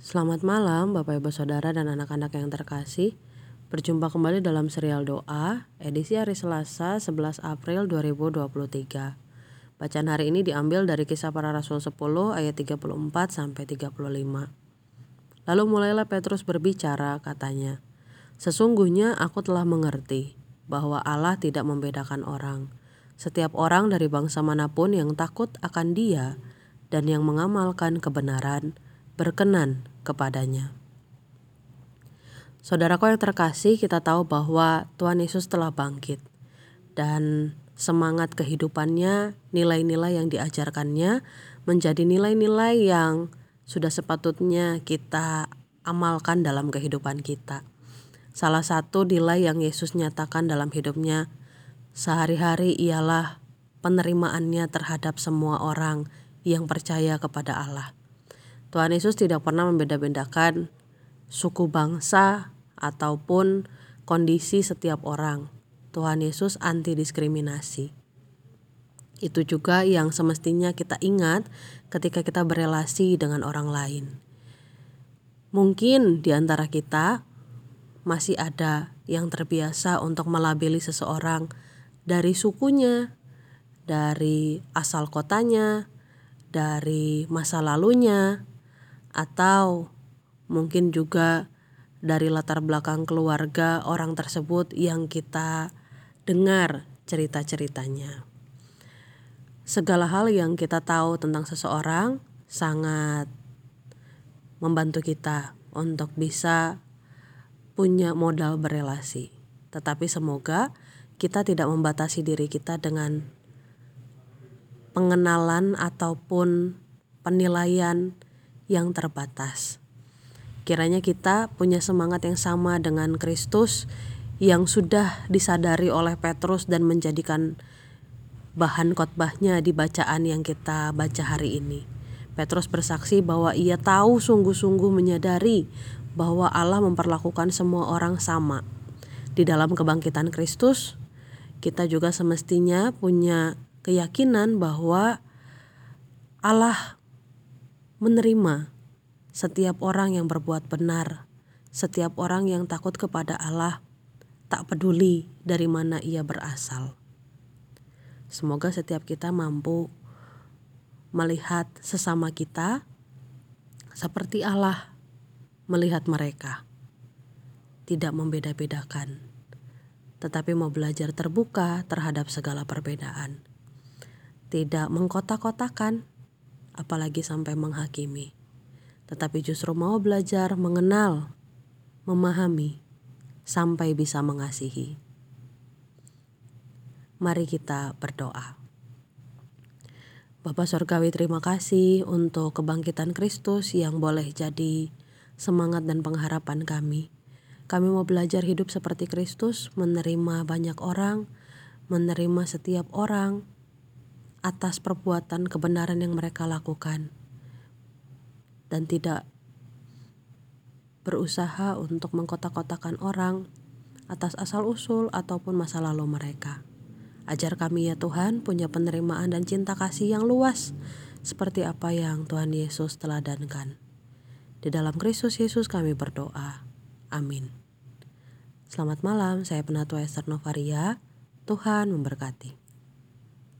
Selamat malam Bapak Ibu Saudara dan anak-anak yang terkasih. Berjumpa kembali dalam serial doa edisi hari Selasa 11 April 2023 Bacaan hari ini diambil dari kisah para rasul 10 ayat 34 sampai 35 Lalu mulailah Petrus berbicara katanya Sesungguhnya aku telah mengerti bahwa Allah tidak membedakan orang. Setiap orang dari bangsa mana pun yang takut akan Dia dan yang mengamalkan kebenaran berkenan kepadanya. Saudaraku yang terkasih, kita tahu bahwa Tuhan Yesus telah bangkit dan semangat kehidupannya, nilai-nilai yang diajarkannya menjadi nilai-nilai yang sudah sepatutnya kita amalkan dalam kehidupan kita. Salah satu nilai yang Yesus nyatakan dalam hidupnya sehari-hari ialah penerimaannya terhadap semua orang yang percaya kepada Allah. Tuhan Yesus tidak pernah membeda-bedakan suku bangsa ataupun kondisi setiap orang. Tuhan Yesus anti diskriminasi. Itu juga yang semestinya kita ingat ketika kita berelasi dengan orang lain. Mungkin di antara kita masih ada yang terbiasa untuk melabeli seseorang dari sukunya, dari asal kotanya, dari masa lalunya, atau mungkin juga dari latar belakang keluarga orang tersebut yang kita dengar cerita-ceritanya. Segala hal yang kita tahu tentang seseorang sangat membantu kita untuk bisa punya modal berelasi. Tetapi semoga kita tidak membatasi diri kita dengan pengenalan ataupun penilaian yang terbatas. Kiranya kita punya semangat yang sama dengan Kristus yang sudah disadari oleh Petrus dan menjadikan bahan khotbahnya di bacaan yang kita baca hari ini. Petrus bersaksi bahwa ia tahu sungguh-sungguh menyadari bahwa Allah memperlakukan semua orang sama. Di dalam kebangkitan Kristus, kita juga semestinya punya keyakinan bahwa Allah menerima setiap orang yang berbuat benar, setiap orang yang takut kepada Allah, tak peduli dari mana ia berasal. Semoga setiap kita mampu melihat sesama kita seperti Allah melihat mereka, tidak membeda-bedakan, tetapi mau belajar terbuka terhadap segala perbedaan, tidak mengkotak-kotakan apalagi sampai menghakimi, tetapi justru mau belajar mengenal, memahami, sampai bisa mengasihi. Mari kita berdoa. Bapak Surgawi terima kasih untuk kebangkitan Kristus yang boleh jadi semangat dan pengharapan kami. Kami mau belajar hidup seperti Kristus, menerima banyak orang, menerima setiap orang, atas perbuatan kebenaran yang mereka lakukan dan tidak berusaha untuk mengkotak-kotakan orang atas asal-usul ataupun masa lalu mereka. Ajar kami ya Tuhan punya penerimaan dan cinta kasih yang luas seperti apa yang Tuhan Yesus teladankan. Di dalam Kristus Yesus kami berdoa. Amin. Selamat malam, saya Penatua Esther Novaria. Tuhan memberkati.